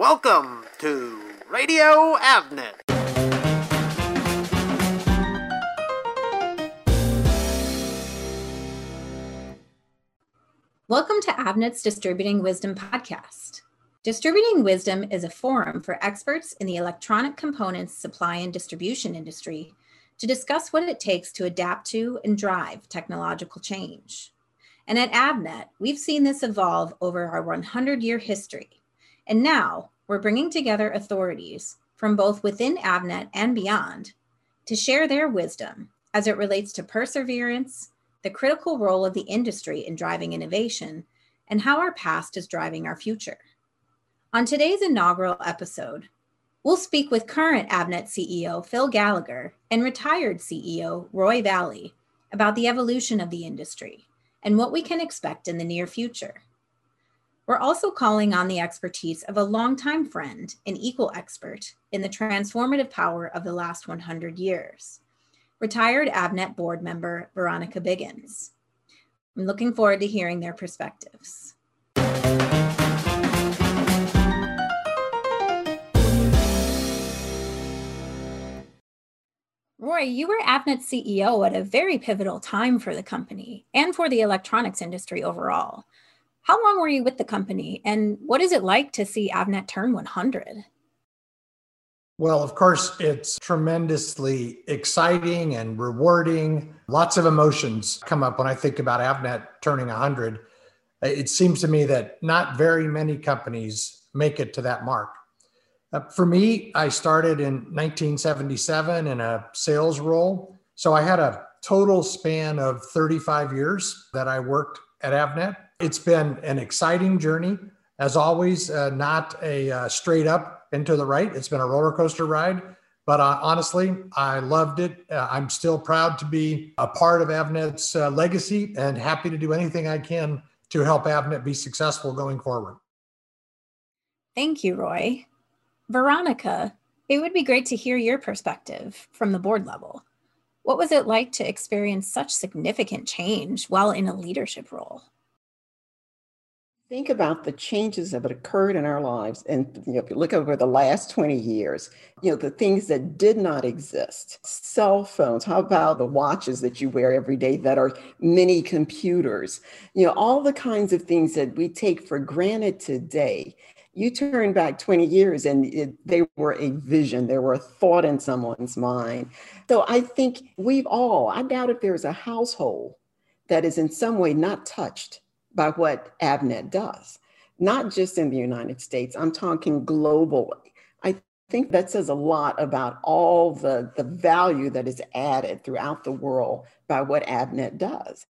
Welcome to Radio Avnet. Welcome to Avnet's Distributing Wisdom podcast. Distributing Wisdom is a forum for experts in the electronic components supply and distribution industry to discuss what it takes to adapt to and drive technological change. And at Avnet, we've seen this evolve over our 100 year history. And now we're bringing together authorities from both within Avnet and beyond to share their wisdom as it relates to perseverance, the critical role of the industry in driving innovation, and how our past is driving our future. On today's inaugural episode, we'll speak with current Avnet CEO Phil Gallagher and retired CEO Roy Vallee about the evolution of the industry and what we can expect in the near future. We're also calling on the expertise of a longtime friend and equal expert in the transformative power of the last 100 years, retired Avnet board member Veronica Biggins. I'm looking forward to hearing their perspectives. Roy, you were Avnet CEO at a very pivotal time for the company and for the electronics industry overall. How long were you with the company and what is it like to see Avnet turn 100? Well, of course, it's tremendously exciting and rewarding. Lots of emotions come up when I think about Avnet turning 100. It seems to me that not very many companies make it to that mark. Uh, for me, I started in 1977 in a sales role. So I had a total span of 35 years that I worked at Avnet. It's been an exciting journey. As always, uh, not a uh, straight up and to the right. It's been a roller coaster ride, but uh, honestly, I loved it. Uh, I'm still proud to be a part of Avnet's uh, legacy and happy to do anything I can to help Avnet be successful going forward. Thank you, Roy. Veronica, it would be great to hear your perspective from the board level. What was it like to experience such significant change while in a leadership role? Think about the changes that have occurred in our lives and you know, if you look over the last 20 years you know the things that did not exist. Cell phones how about the watches that you wear every day that are mini computers? You know all the kinds of things that we take for granted today. You turn back 20 years and it, they were a vision they were a thought in someone's mind. So i think we've all i doubt if there's a household that is in some way not touched by what Avnet does, not just in the United States. I'm talking globally. I think that says a lot about all the, the value that is added throughout the world by what Avnet does.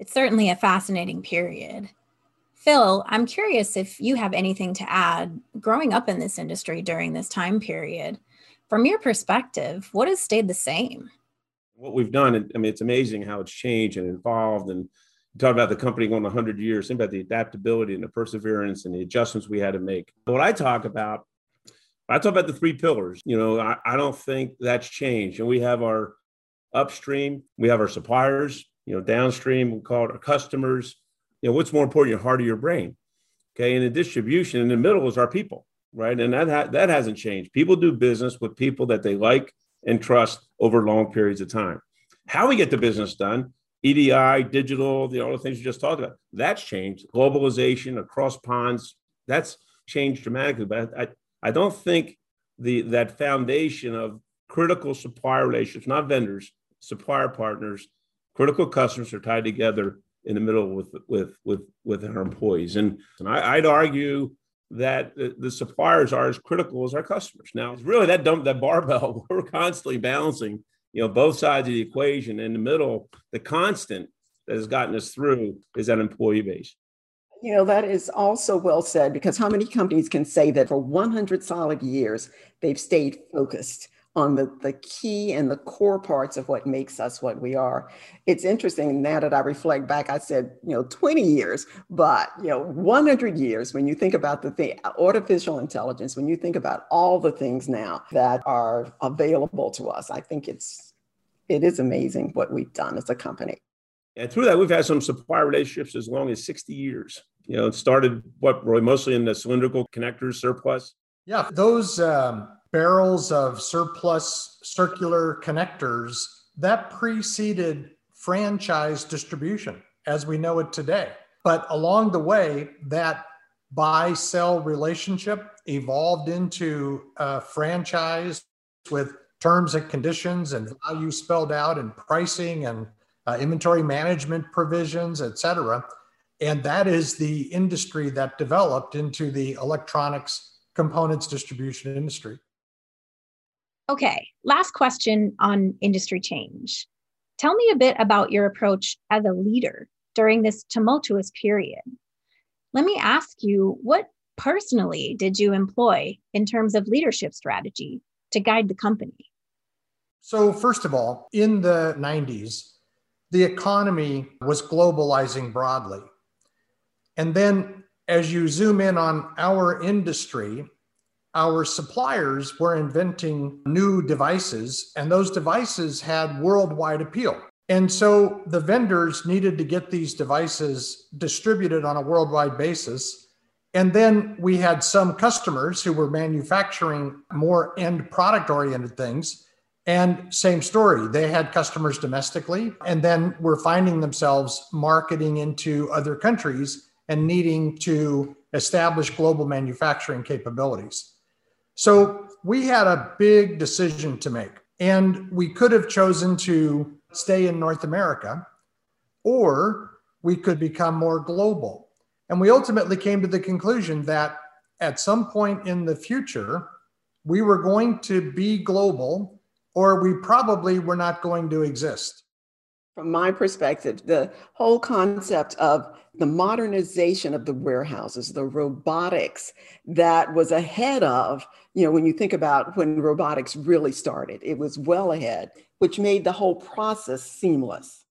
It's certainly a fascinating period. Phil, I'm curious if you have anything to add growing up in this industry during this time period. From your perspective, what has stayed the same? What we've done, I mean, it's amazing how it's changed and evolved and talk about the company going 100 years, think about the adaptability and the perseverance and the adjustments we had to make. What I talk about, I talk about the three pillars. You know, I, I don't think that's changed. And we have our upstream, we have our suppliers, you know, downstream, we call it our customers. You know, what's more important, your heart or your brain? Okay. And the distribution in the middle is our people, right? And that, ha- that hasn't changed. People do business with people that they like and trust over long periods of time. How we get the business done EDI, digital, the all the things you just talked about, that's changed. Globalization across ponds, that's changed dramatically. But I, I don't think the that foundation of critical supplier relationships, not vendors, supplier partners, critical customers are tied together in the middle with with with with our employees. And, and I, would argue that the, the, suppliers are as critical as our customers. Now, it's really that dump that barbell we're constantly balancing you know both sides of the equation in the middle the constant that has gotten us through is that employee base. You know that is also well said because how many companies can say that for 100 solid years they've stayed focused on the, the key and the core parts of what makes us what we are. It's interesting now that I reflect back, I said, you know, 20 years, but, you know, 100 years, when you think about the thing, artificial intelligence, when you think about all the things now that are available to us, I think it's, it is amazing what we've done as a company. And through that, we've had some supplier relationships as long as 60 years. You know, it started what, Roy, mostly in the cylindrical connectors surplus. Yeah, those um, barrels of surplus circular connectors that preceded franchise distribution as we know it today. But along the way, that buy sell relationship evolved into a franchise with terms and conditions and value spelled out and pricing and uh, inventory management provisions, et cetera. And that is the industry that developed into the electronics components distribution industry. Okay, last question on industry change. Tell me a bit about your approach as a leader during this tumultuous period. Let me ask you what personally did you employ in terms of leadership strategy to guide the company? So, first of all, in the 90s, the economy was globalizing broadly. And then, as you zoom in on our industry, our suppliers were inventing new devices, and those devices had worldwide appeal. And so the vendors needed to get these devices distributed on a worldwide basis. And then we had some customers who were manufacturing more end product oriented things. And same story, they had customers domestically and then were finding themselves marketing into other countries and needing to establish global manufacturing capabilities. So we had a big decision to make. And we could have chosen to stay in North America, or we could become more global. And we ultimately came to the conclusion that at some point in the future, we were going to be global, or we probably were not going to exist. From my perspective, the whole concept of the modernization of the warehouses, the robotics that was ahead of, you know, when you think about when robotics really started, it was well ahead, which made the whole process seamless.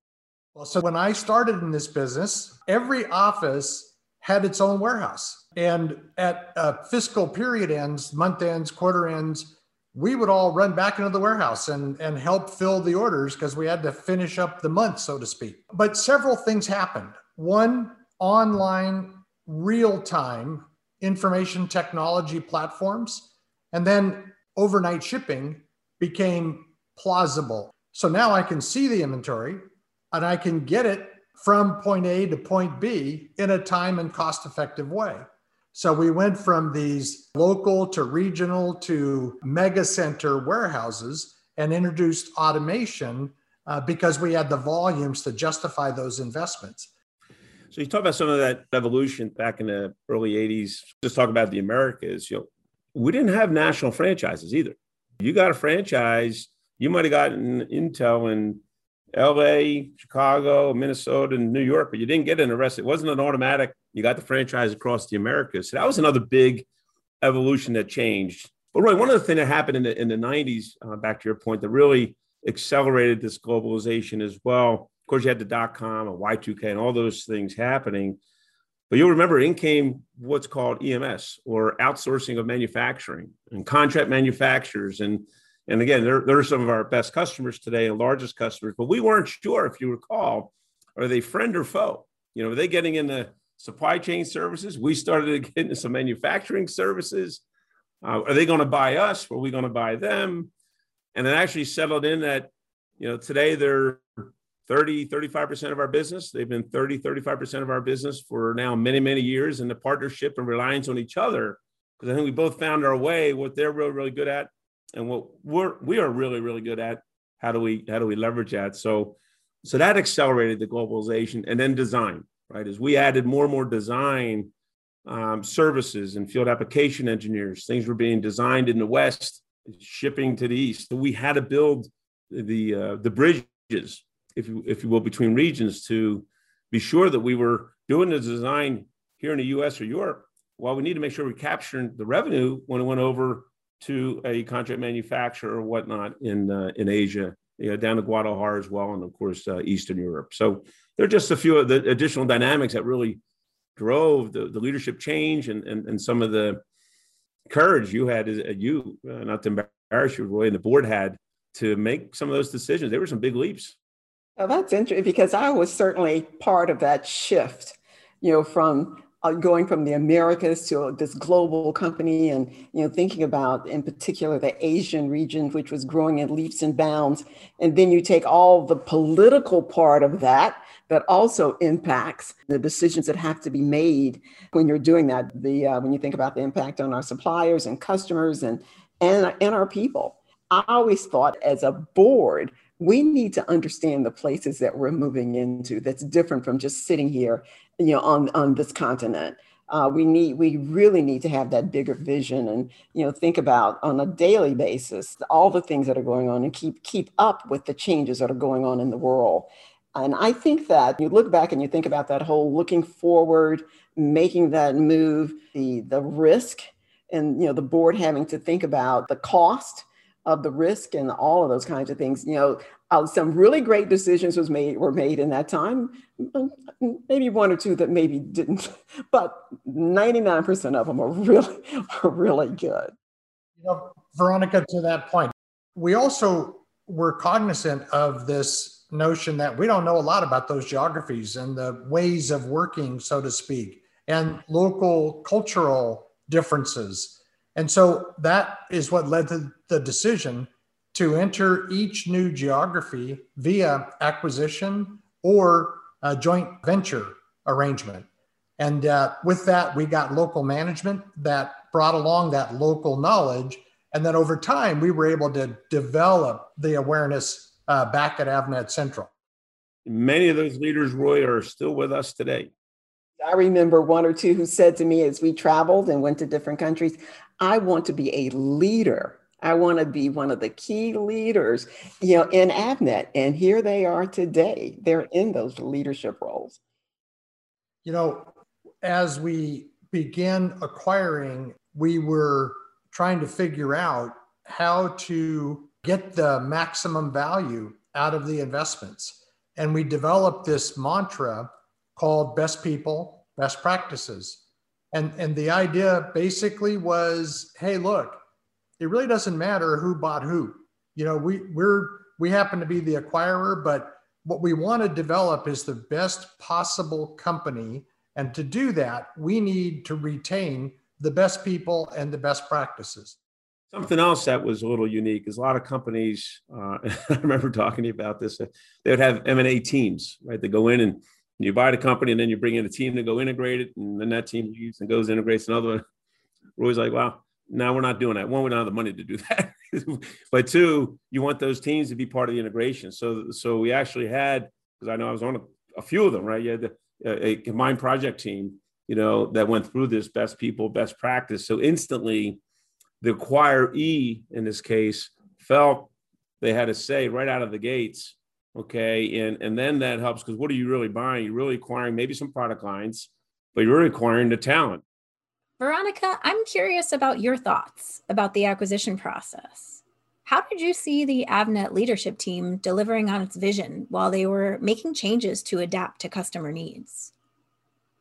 Well, so when I started in this business, every office had its own warehouse. And at uh, fiscal period ends, month ends, quarter ends, we would all run back into the warehouse and, and help fill the orders because we had to finish up the month, so to speak. But several things happened. One, online, real time information technology platforms, and then overnight shipping became plausible. So now I can see the inventory and I can get it from point A to point B in a time and cost effective way. So we went from these local to regional to mega center warehouses and introduced automation uh, because we had the volumes to justify those investments. So you talk about some of that evolution back in the early 80s. Just talk about the Americas. You know, we didn't have national franchises either. You got a franchise, you might have gotten Intel in LA, Chicago, Minnesota, and New York, but you didn't get an arrest. It wasn't an automatic. You got the franchise across the Americas. So that was another big evolution that changed. But Roy, one of the things that happened in the in the 90s, uh, back to your point, that really accelerated this globalization as well. Of course, you had the dot com and Y2K and all those things happening. But you'll remember in came what's called EMS or outsourcing of manufacturing and contract manufacturers and and again, they're, they're some of our best customers today and largest customers, but we weren't sure, if you recall, are they friend or foe? You know, are they getting into supply chain services? We started to get into some manufacturing services. Uh, are they going to buy us? Are we going to buy them? And it actually settled in that, you know, today they're 30, 35% of our business. They've been 30, 35% of our business for now many, many years. And the partnership and reliance on each other, because I think we both found our way, what they're really, really good at and what we're we are really really good at how do we how do we leverage that? So so that accelerated the globalization and then design right? As we added more and more design um, services and field application engineers things were being designed in the west shipping to the east. So we had to build the uh, the bridges if you if you will between regions to be sure that we were doing the design here in the us or europe. While we need to make sure we're capturing the revenue when it went over to a contract manufacturer or whatnot in uh, in Asia, you know, down to Guadalajara as well, and of course uh, Eastern Europe. So there are just a few of the additional dynamics that really drove the, the leadership change and, and and some of the courage you had as you, uh, not to embarrass you, Roy, and the board had to make some of those decisions. There were some big leaps. Well, that's interesting because I was certainly part of that shift, you know, from uh, going from the Americas to this global company and, you know, thinking about in particular the Asian region, which was growing in leaps and bounds. And then you take all the political part of that that also impacts the decisions that have to be made when you're doing that. The uh, when you think about the impact on our suppliers and customers and and, and our people. I always thought as a board, we need to understand the places that we're moving into that's different from just sitting here, you know, on, on this continent. Uh, we need we really need to have that bigger vision and you know think about on a daily basis all the things that are going on and keep keep up with the changes that are going on in the world and i think that you look back and you think about that whole looking forward making that move the the risk and you know the board having to think about the cost of the risk and all of those kinds of things. You know, uh, some really great decisions was made were made in that time. Um, maybe one or two that maybe didn't, but 99% of them are really are really good. You know, Veronica, to that point, we also were cognizant of this notion that we don't know a lot about those geographies and the ways of working, so to speak, and local cultural differences and so that is what led to the decision to enter each new geography via acquisition or a joint venture arrangement. And uh, with that, we got local management that brought along that local knowledge. And then over time, we were able to develop the awareness uh, back at Avnet Central. Many of those leaders, Roy, are still with us today. I remember one or two who said to me as we traveled and went to different countries, I want to be a leader. I want to be one of the key leaders, you know, in Avnet. And here they are today. They're in those leadership roles. You know, as we began acquiring, we were trying to figure out how to get the maximum value out of the investments. And we developed this mantra called best people, best practices. And, and the idea basically was, hey, look, it really doesn't matter who bought who. You know, we we're we happen to be the acquirer, but what we want to develop is the best possible company. And to do that, we need to retain the best people and the best practices. Something else that was a little unique is a lot of companies. Uh, I remember talking to you about this. They would have M and A teams, right? They go in and you buy the company and then you bring in a team to go integrate it, and then that team leaves and goes integrates another one. Roy's like, wow, now we're not doing that. One, we don't have the money to do that. but two, you want those teams to be part of the integration. So, so we actually had, because I know I was on a, a, few of them, right? You had the, a combined project team, you know, that went through this best people, best practice. So instantly, the acquiree in this case felt they had to say right out of the gates, Okay. And, and then that helps because what are you really buying? You're really acquiring maybe some product lines, but you're acquiring the talent. Veronica, I'm curious about your thoughts about the acquisition process. How did you see the Avnet leadership team delivering on its vision while they were making changes to adapt to customer needs?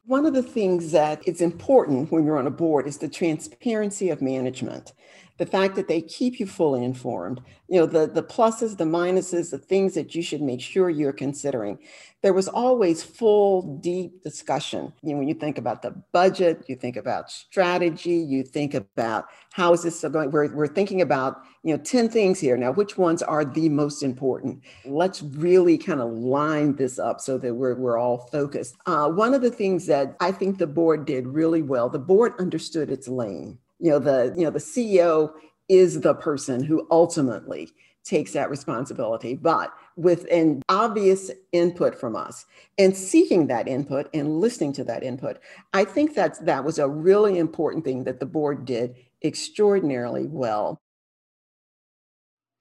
One of the things that is important when you're on a board is the transparency of management the fact that they keep you fully informed, you know, the, the pluses, the minuses, the things that you should make sure you're considering. There was always full, deep discussion. You know, when you think about the budget, you think about strategy, you think about how is this going? We're, we're thinking about, you know, 10 things here. Now, which ones are the most important? Let's really kind of line this up so that we're, we're all focused. Uh, one of the things that I think the board did really well, the board understood its lane. You know the you know the ceo is the person who ultimately takes that responsibility. But with an obvious input from us and seeking that input and listening to that input i think that that was a really important thing that the board did extraordinarily well.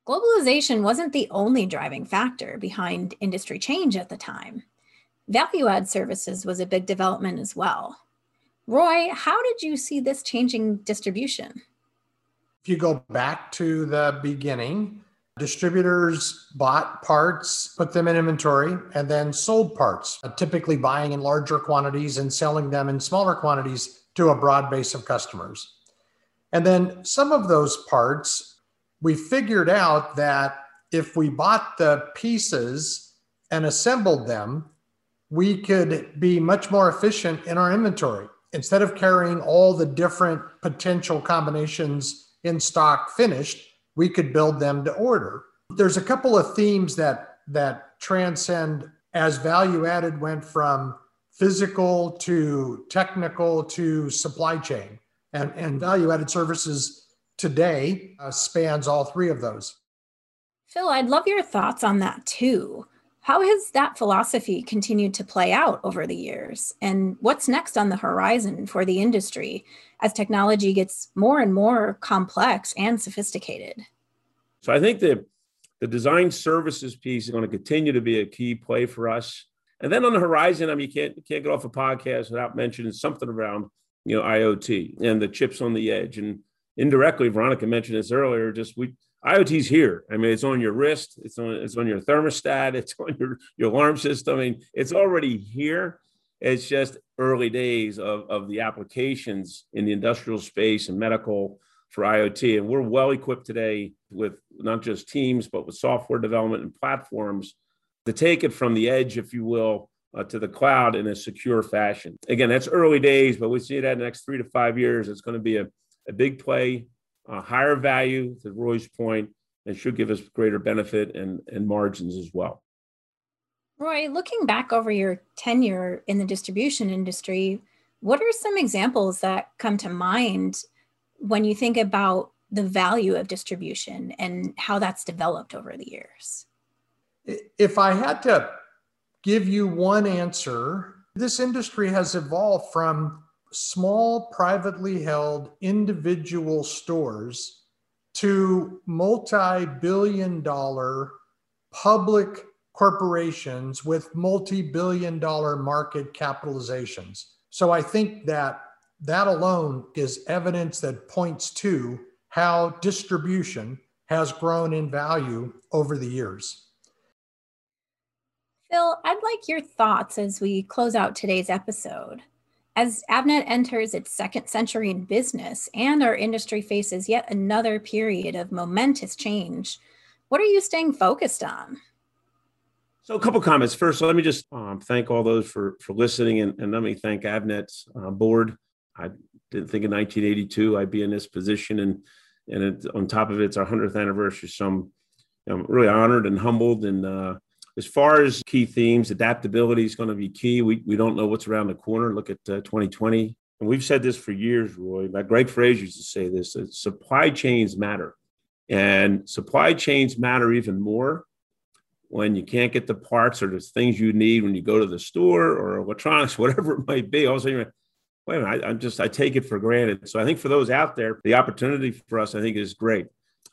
Globalization wasn't the only driving factor behind industry change at the time value add services was a big development as well Roy, how did you see this changing distribution? If you go back to the beginning, distributors bought parts, put them in inventory, and then sold parts, uh, typically buying in larger quantities and selling them in smaller quantities to a broad base of customers. And then some of those parts, we figured out that if we bought the pieces and assembled them, we could be much more efficient in our inventory. Instead of carrying all the different potential combinations in stock finished, we could build them to order. There's a couple of themes that that transcend as value added went from physical to technical to supply chain. And, and value added services today uh, spans all three of those. Phil, I'd love your thoughts on that too. How has that philosophy continued to play out over the years? And what's next on the horizon for the industry as technology gets more and more complex and sophisticated? So I think that the design services piece is going to continue to be a key play for us. And then on the horizon, I mean, you can't you can't get off a podcast without mentioning something around you know IoT and the chips on the edge. And indirectly, Veronica mentioned this earlier. Just we IoT's here. I mean, it's on your wrist, it's on it's on your thermostat, it's on your your alarm system. I mean, it's already here. It's just early days of, of the applications in the industrial space and medical for IoT. And we're well equipped today with not just teams, but with software development and platforms to take it from the edge, if you will, uh, to the cloud in a secure fashion. Again, that's early days, but we see that in the next three to five years. It's going to be a, a big play, a higher value, to Roy's point, and should give us greater benefit and, and margins as well. Roy, looking back over your tenure in the distribution industry, what are some examples that come to mind when you think about the value of distribution and how that's developed over the years? If I had to give you one answer, this industry has evolved from small, privately held individual stores to multi billion dollar public corporations with multi billion dollar market capitalizations. So I think that that alone is evidence that points to how distribution has grown in value over the years. Phil, I'd like your thoughts as we close out today's episode. As Avnet enters its second century in business and our industry faces yet another period of momentous change, what are you staying focused on? So, a couple comments. First, let me just um, thank all those for for listening, and, and let me thank Avnet's uh, board I didn't think in 1982 I'd be in this position, and and it, on top of it, it's our 100th anniversary. So I'm, I'm really honored and humbled. And uh, as far as key themes, adaptability is going to be key. We we don't know what's around the corner. Look at uh, 2020, and we've said this for years, Roy. But Greg Fraser used to say this: supply chains matter, and supply chains matter even more when you can't get the parts or the things you need when you go to the store or electronics, whatever it might be. Also, you're wait a minute, I, am just, I take it for granted. So I think for those out there, the opportunity for us, I think is great.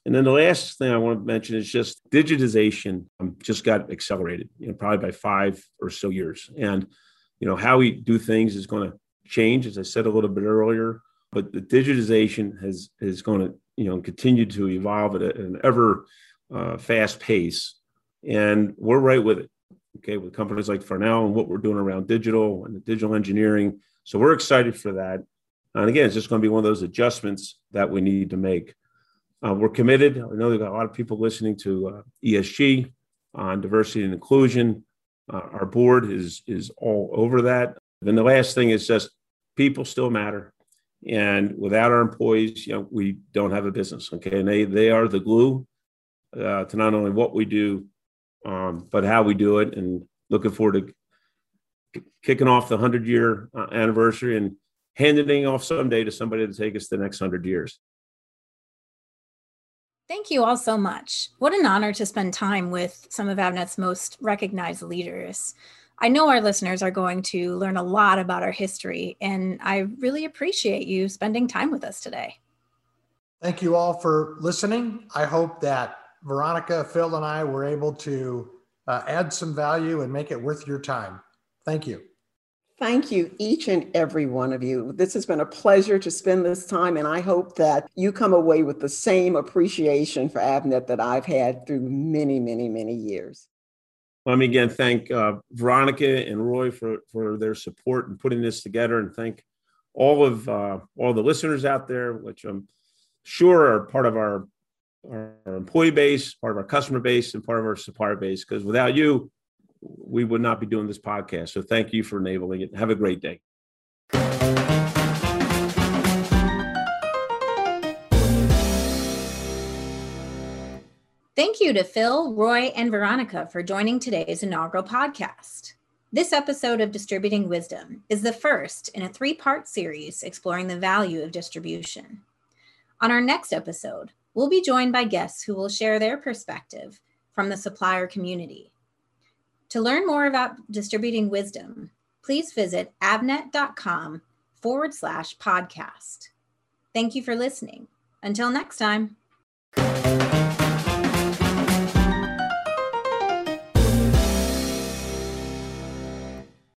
And then the last thing I want to mention is just digitization um, just got accelerated, you know, probably by five or so years. And, you know, how we do things is going to change, as I said a little bit earlier, but the digitization has, is going to, you know, continue to evolve at an ever uh, fast pace. And we're right with it. Okay. With companies like Farnell and what we're doing around digital and the digital engineering so we're excited for that. And again, it's just going to be one of those adjustments that we need to make. Uh, we're committed. I know we've got a lot of people listening to uh, ESG on diversity and inclusion. Uh, our board is is all over that. Then the last thing is just people still matter, and without our employees, you know, we don't have a business. Okay, and they they are the glue uh, to not only what we do, um, but how we do it. And looking forward to kicking off the 100 year uh, anniversary and handing off someday to somebody to take us the next 100 years. Thank you all so much. What an honor to spend time with some of Avnet's most recognized leaders. I know our listeners are going to learn a lot about our history, and I really appreciate you spending time with us today. Thank you all for listening. I hope that Veronica, Phil, and I were able to uh, add some value and make it worth your time. Thank you. Thank you, each and every one of you. This has been a pleasure to spend this time, and I hope that you come away with the same appreciation for Avnet that I've had through many, many, many years. Let me again thank uh, Veronica and Roy for, for their support in putting this together, and thank all of uh, all the listeners out there, which I'm sure are part of our, our employee base, part of our customer base, and part of our supplier base. Because without you, we would not be doing this podcast. So thank you for enabling it. Have a great day. Thank you to Phil, Roy, and Veronica for joining today's inaugural podcast. This episode of Distributing Wisdom is the first in a three part series exploring the value of distribution. On our next episode, we'll be joined by guests who will share their perspective from the supplier community. To learn more about distributing wisdom, please visit avnet.com forward slash podcast. Thank you for listening. Until next time.